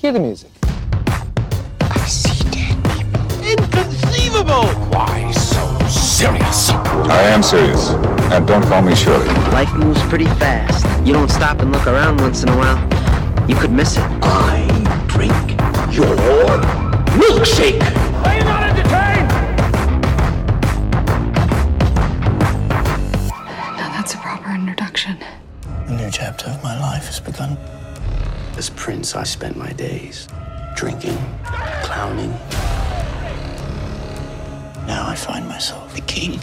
Hear the music. I see dead people. Inconceivable! Why so serious? I am serious. And don't call me Shirley. Life moves pretty fast. You don't stop and look around once in a while. You could miss it. I drink your milkshake. Are you not entertained? Now that's a proper introduction. A new chapter of my life has begun. As prince, I spent my days drinking, clowning. Now I find myself the king.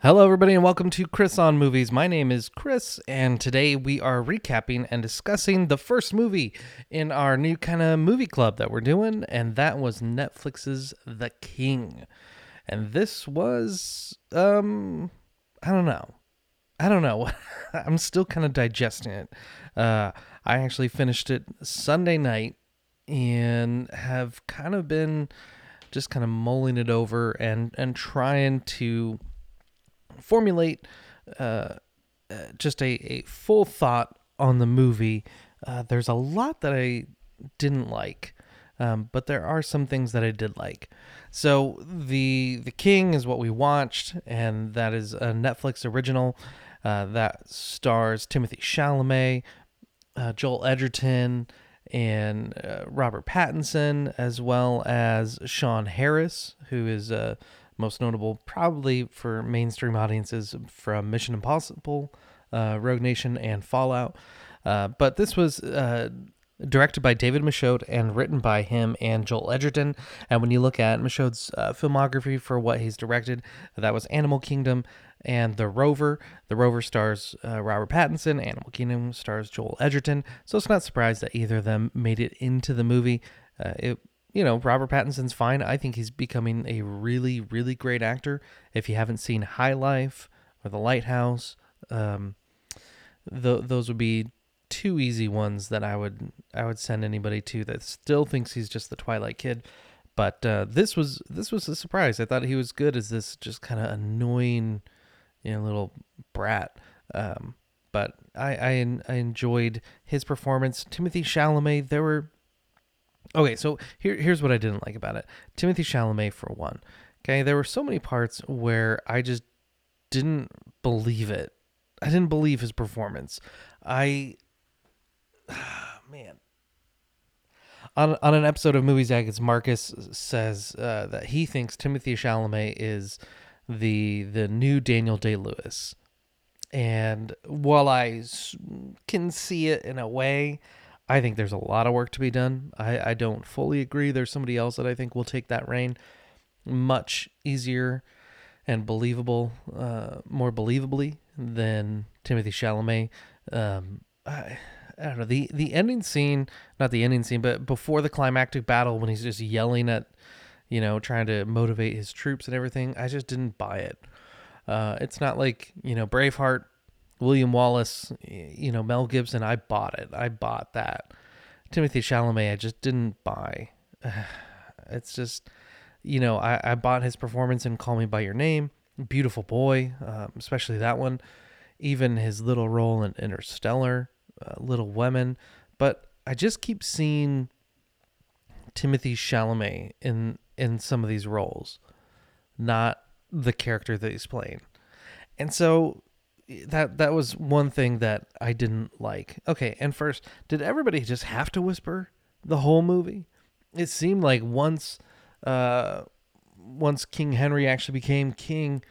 Hello, everybody, and welcome to Chris on Movies. My name is Chris, and today we are recapping and discussing the first movie in our new kind of movie club that we're doing, and that was Netflix's The King. And this was, um, I don't know. I don't know. I'm still kind of digesting it. Uh, I actually finished it Sunday night and have kind of been just kind of mulling it over and and trying to formulate uh, uh, just a, a full thought on the movie. Uh, there's a lot that I didn't like, um, but there are some things that I did like. So the the King is what we watched, and that is a Netflix original uh, that stars Timothy Chalamet, uh, Joel Edgerton, and uh, Robert Pattinson, as well as Sean Harris, who is uh, most notable probably for mainstream audiences from Mission Impossible, uh, Rogue Nation, and Fallout. But this was directed by David Michôd and written by him and Joel Edgerton. And when you look at Michôd's uh, filmography for what he's directed, that was Animal Kingdom and The Rover. The Rover stars uh, Robert Pattinson. Animal Kingdom stars Joel Edgerton. So it's not surprised that either of them made it into the movie. Uh, it you know, Robert Pattinson's fine. I think he's becoming a really, really great actor. If you haven't seen High Life or The Lighthouse, um, th- those would be two easy ones that I would I would send anybody to that still thinks he's just the Twilight kid. But uh, this was this was a surprise. I thought he was good as this just kind of annoying, you know, little brat. Um, but I, I I enjoyed his performance. Timothy Chalamet. There were Okay, so here here's what I didn't like about it. Timothy Chalamet for one. Okay, there were so many parts where I just didn't believe it. I didn't believe his performance. I man. On, on an episode of Movies Agats, Marcus says uh, that he thinks Timothy Chalamet is the the new Daniel Day Lewis, and while I can see it in a way, I think there's a lot of work to be done. I, I don't fully agree. There's somebody else that I think will take that reign much easier and believable, uh, more believably than Timothy Chalamet. Um, I, I don't know the the ending scene, not the ending scene, but before the climactic battle when he's just yelling at, you know, trying to motivate his troops and everything. I just didn't buy it. Uh, it's not like you know Braveheart William Wallace, you know, Mel Gibson, I bought it. I bought that. Timothy Chalamet, I just didn't buy. It's just, you know, I, I bought his performance in Call Me By Your Name, Beautiful Boy, um, especially that one, even his little role in Interstellar, uh, Little Women. But I just keep seeing Timothy Chalamet in in some of these roles, not the character that he's playing. And so that that was one thing that I didn't like. Okay, and first, did everybody just have to whisper the whole movie? It seemed like once uh once King Henry actually became king,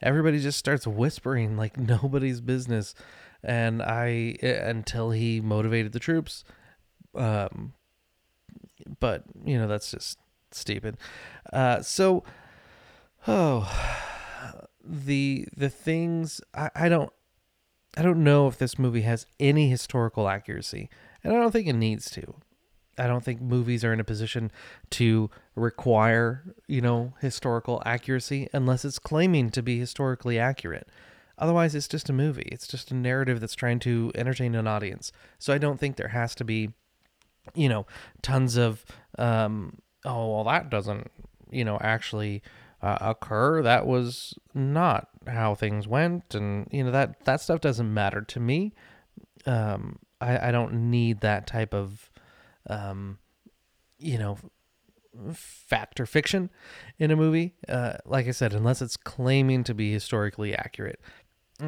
everybody just starts whispering like nobody's business. And I until he motivated the troops um but, you know, that's just stupid. Uh so oh the the things I, I don't I don't know if this movie has any historical accuracy, and I don't think it needs to. I don't think movies are in a position to require, you know, historical accuracy unless it's claiming to be historically accurate. Otherwise, it's just a movie. It's just a narrative that's trying to entertain an audience. So I don't think there has to be, you know, tons of, um, oh, well, that doesn't, you know, actually uh, occur. That was not how things went, and you know that that stuff doesn't matter to me. Um, I, I don't need that type of, um, you know, fact or fiction in a movie. Uh, like I said, unless it's claiming to be historically accurate.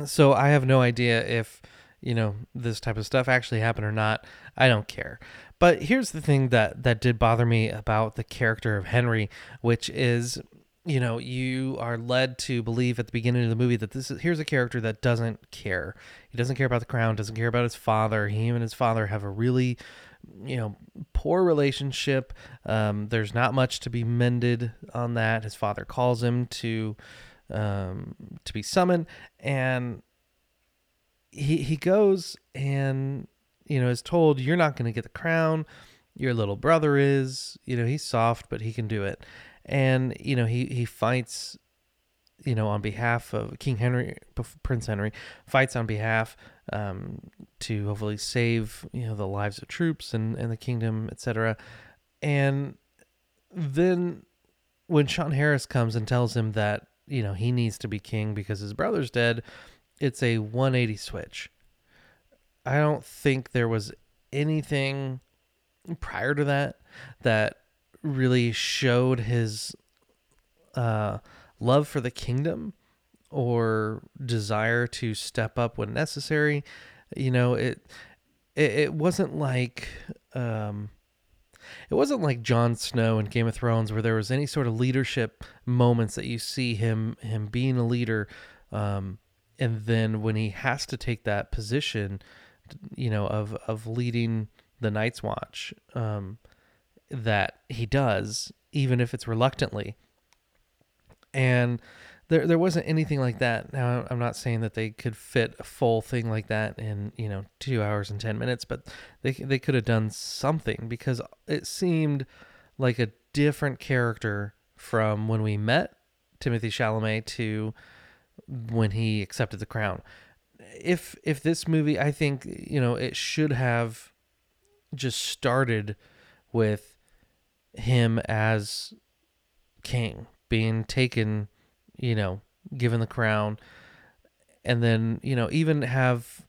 So I have no idea if, you know, this type of stuff actually happened or not. I don't care. But here's the thing that that did bother me about the character of Henry, which is you know you are led to believe at the beginning of the movie that this is here's a character that doesn't care. He doesn't care about the crown doesn't care about his father. He and his father have a really you know poor relationship. Um, there's not much to be mended on that. His father calls him to um, to be summoned and he he goes and you know is told you're not going to get the crown. Your little brother is. You know he's soft but he can do it. And you know he he fights you know on behalf of king henry prince henry fights on behalf um, to hopefully save you know the lives of troops and and the kingdom etc and then when sean harris comes and tells him that you know he needs to be king because his brother's dead it's a 180 switch i don't think there was anything prior to that that really showed his uh, love for the kingdom or desire to step up when necessary. You know, it it, it wasn't like um, it wasn't like Jon Snow in Game of Thrones where there was any sort of leadership moments that you see him him being a leader, um, and then when he has to take that position, you know, of of leading the Night's Watch. Um, that he does, even if it's reluctantly. And there there wasn't anything like that. Now I'm not saying that they could fit a full thing like that in you know two hours and ten minutes, but they they could have done something because it seemed like a different character from when we met Timothy Chalamet to when he accepted the crown. If if this movie, I think you know it should have just started with him as king, being taken, you know, given the crown, and then, you know, even have,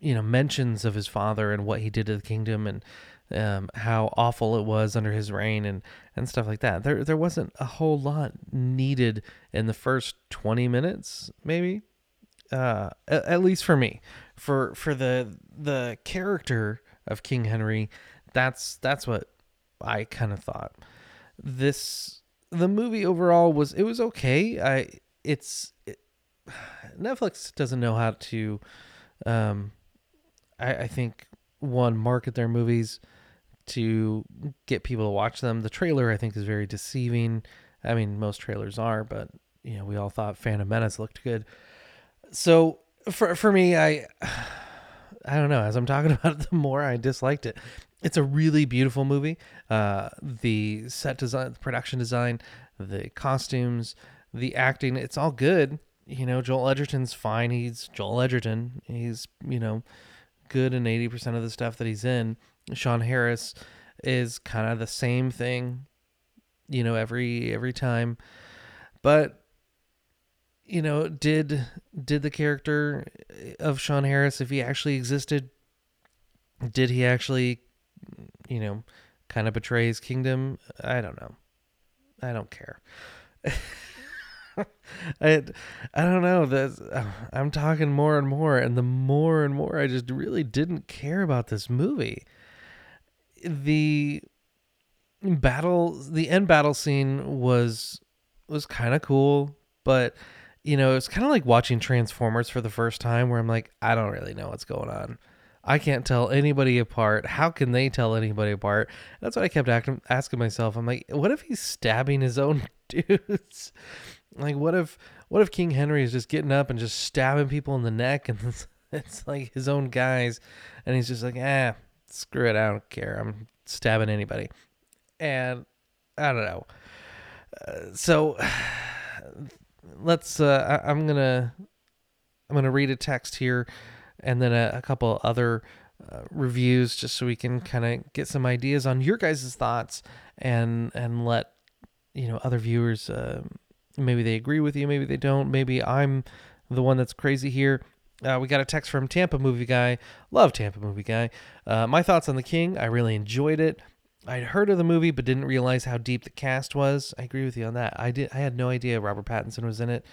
you know, mentions of his father and what he did to the kingdom and um, how awful it was under his reign and, and stuff like that. There, there wasn't a whole lot needed in the first 20 minutes, maybe. Uh, at, at least for me, for for the the character of King Henry, that's that's what I kind of thought this the movie overall was it was okay. I it's it, Netflix doesn't know how to um I, I think one market their movies to get people to watch them. The trailer I think is very deceiving. I mean most trailers are, but you know, we all thought Phantom Menace looked good. So for for me I I don't know. As I'm talking about it, the more I disliked it it's a really beautiful movie. Uh, the set design, the production design, the costumes, the acting, it's all good. You know, Joel Edgerton's fine. He's Joel Edgerton. He's, you know, good in 80% of the stuff that he's in. Sean Harris is kind of the same thing, you know, every every time. But you know, did did the character of Sean Harris if he actually existed did he actually you know, kind of betray his kingdom. I don't know. I don't care. I I don't know. That I'm talking more and more, and the more and more I just really didn't care about this movie. The battle, the end battle scene was was kind of cool, but you know, it's kind of like watching Transformers for the first time, where I'm like, I don't really know what's going on. I can't tell anybody apart. How can they tell anybody apart? That's what I kept acting, asking myself. I'm like, what if he's stabbing his own dudes? like, what if what if King Henry is just getting up and just stabbing people in the neck, and it's, it's like his own guys, and he's just like, ah, screw it, I don't care. I'm stabbing anybody, and I don't know. Uh, so let's. Uh, I, I'm gonna. I'm gonna read a text here and then a, a couple other uh, reviews just so we can kind of get some ideas on your guys' thoughts and and let you know other viewers uh, maybe they agree with you maybe they don't maybe i'm the one that's crazy here Uh, we got a text from Tampa Movie Guy. Love Tampa Movie Guy. Uh, my thoughts on The King. I really enjoyed it. I'd heard of the movie, but didn't realize how deep the cast was. I agree with you on that. I did. I had no idea Robert Pattinson was in it.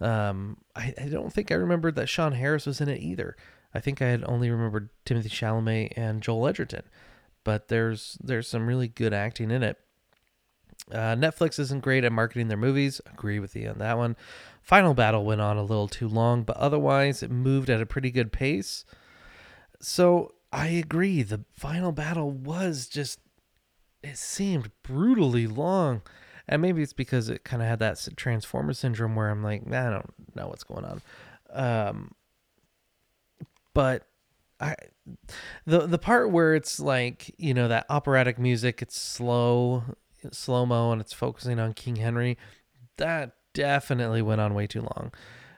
Um, I, I don't think I remembered that Sean Harris was in it either. I think I had only remembered Timothy Chalamet and Joel Edgerton, but there's there's some really good acting in it. Uh, Netflix isn't great at marketing their movies. Agree with you on that one. Final Battle went on a little too long, but otherwise it moved at a pretty good pace. So I agree. The Final Battle was just, it seemed brutally long. And maybe it's because it kind of had that Transformer syndrome where I'm like, I don't know what's going on. Um, but I, the the part where it's like you know that operatic music, it's slow, slow mo, and it's focusing on King Henry. That definitely went on way too long.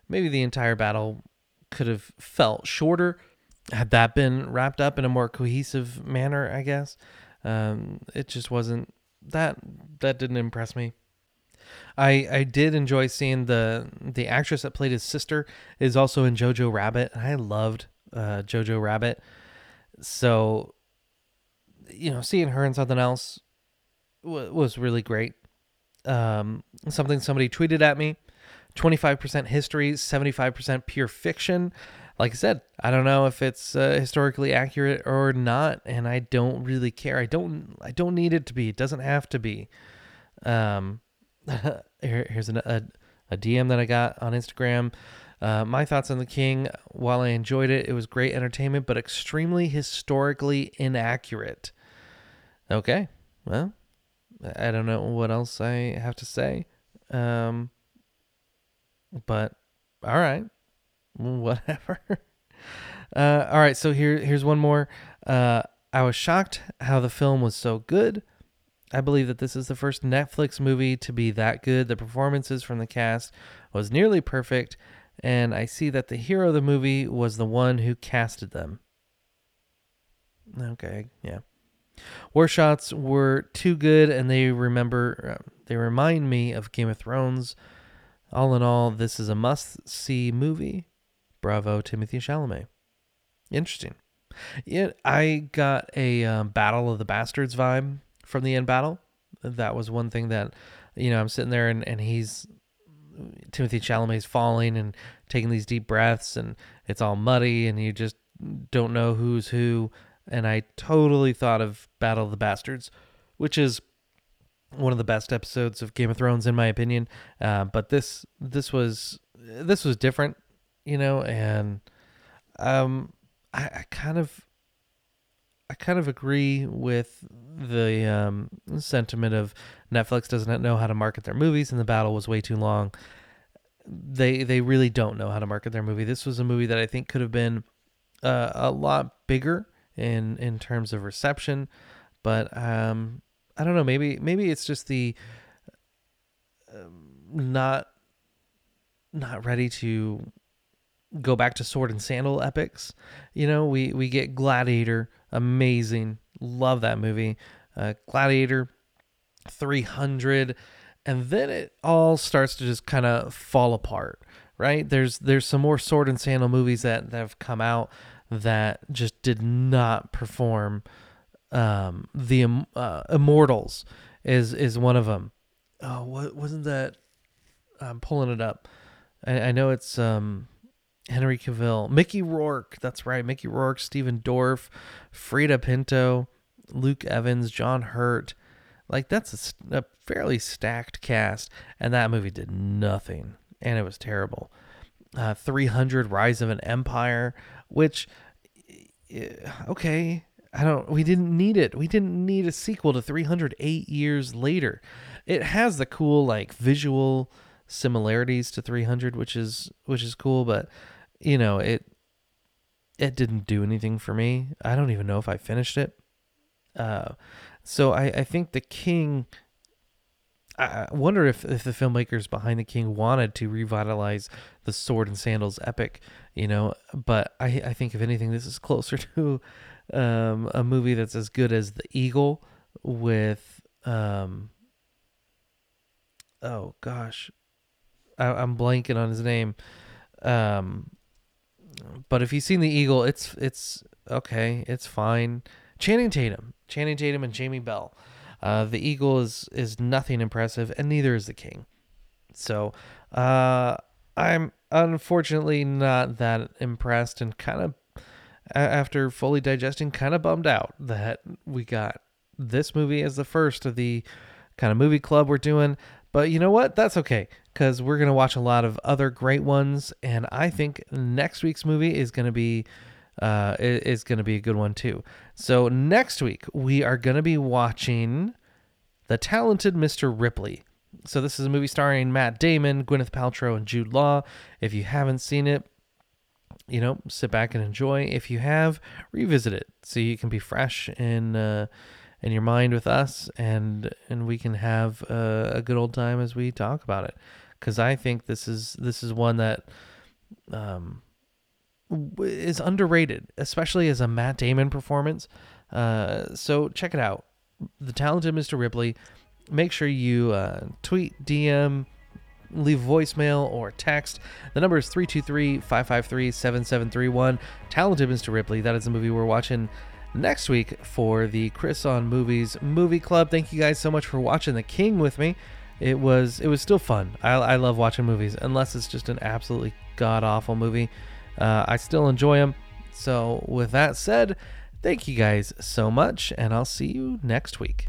Maybe the entire battle could have felt shorter had that been wrapped up in a more cohesive manner. I guess um, it just wasn't that. That didn't impress me. I I did enjoy seeing the the actress that played his sister is also in Jojo Rabbit. I loved uh, Jojo Rabbit. So, you know, seeing her in something else w- was really great. Um, something somebody tweeted at me 25% history, 75% pure fiction. Like I said, I don't know if it's uh, historically accurate or not, and I don't really care. I don't. I don't need it to be. It doesn't have to be. Um, here, here's an, a a DM that I got on Instagram. Uh, my thoughts on The King, while I enjoyed it, it was great entertainment, but extremely historically inaccurate. Okay, well, I don't know what else I have to say. Um, but all right, whatever. uh, all right, so here here's one more. Uh, I was shocked how the film was so good. I believe that this is the first Netflix movie to be that good. The performances from the cast was nearly perfect, and I see that the hero of the movie was the one who casted them. Okay, yeah. War shots were too good, and they remember uh, they remind me of Game of Thrones. All in all, this is a must-see movie. Bravo, Timothy Chalamet. Interesting. Yeah, I got a um, Battle of the Bastards vibe from the end battle. That was one thing that, you know, I'm sitting there and, and he's Timothy Chalamet's falling and taking these deep breaths and it's all muddy and you just don't know who's who. And I totally thought of Battle of the Bastards, which is one of the best episodes of Game of Thrones in my opinion. Uh, but this this was this was different, you know, and um, I, I kind of I kind of agree with the um, sentiment of Netflix doesn't know how to market their movies, and the battle was way too long. They they really don't know how to market their movie. This was a movie that I think could have been uh, a lot bigger in in terms of reception, but um, I don't know. Maybe maybe it's just the um, not not ready to go back to sword and sandal epics. You know, we we get Gladiator, amazing, love that movie. Uh, Gladiator, three hundred, and then it all starts to just kind of fall apart. Right? There's there's some more sword and sandal movies that, that have come out that just did not perform. Um, the uh, Immortals is is one of them. Oh, what wasn't that? I'm pulling it up. I, I know it's um Henry Cavill, Mickey Rourke. That's right, Mickey Rourke, Stephen Dorff, Freida Pinto, Luke Evans, John Hurt. Like that's a, a, fairly stacked cast, and that movie did nothing, and it was terrible. Uh, 300 Rise of an Empire, which okay, I don't. We didn't need it. We didn't need a sequel to 308 years later. It has the cool like visual similarities to 300, which is which is cool, but you know it it didn't do anything for me. I don't even know if I finished it. Uh, so I, I think the King. I wonder if, if the filmmakers behind the King wanted to revitalize the sword and sandals epic, you know. But I I think if anything, this is closer to um, a movie that's as good as The Eagle with um. Oh gosh, I, I'm blanking on his name. Um, but if you've seen the Eagle, it's it's okay, it's fine. Channing Tatum, Channing Tatum, and Jamie Bell. Uh, the Eagle is is nothing impressive, and neither is the King. So uh, I'm unfortunately not that impressed, and kind of after fully digesting, kind of bummed out that we got this movie as the first of the kind of movie club we're doing. But you know what? That's okay because we're going to watch a lot of other great ones. And I think next week's movie is going to be. Uh, is going to be a good one too. So next week we are going to be watching The Talented Mr. Ripley. So this is a movie starring Matt Damon, Gwyneth Paltrow, and Jude Law. If you haven't seen it, you know, sit back and enjoy. If you have, revisit it so you can be fresh and uh, in your mind with us, and and we can have uh, a good old time as we talk about it. Because I think this is this is one that um, is underrated, especially as a Matt Damon performance. Uh, so check it out, the talented Mr. Ripley. Make sure you uh, tweet, DM, leave voicemail or text. The number is 323 553 7731. Talented Mr. Ripley. That is the movie we're watching next week for the Chris on Movies Movie Club. Thank you guys so much for watching The King with me. It was it was still fun. I, I love watching movies, unless it's just an absolutely god awful movie. Uh, I still enjoy them. So with that said, thank you guys so much, and I'll see you next week.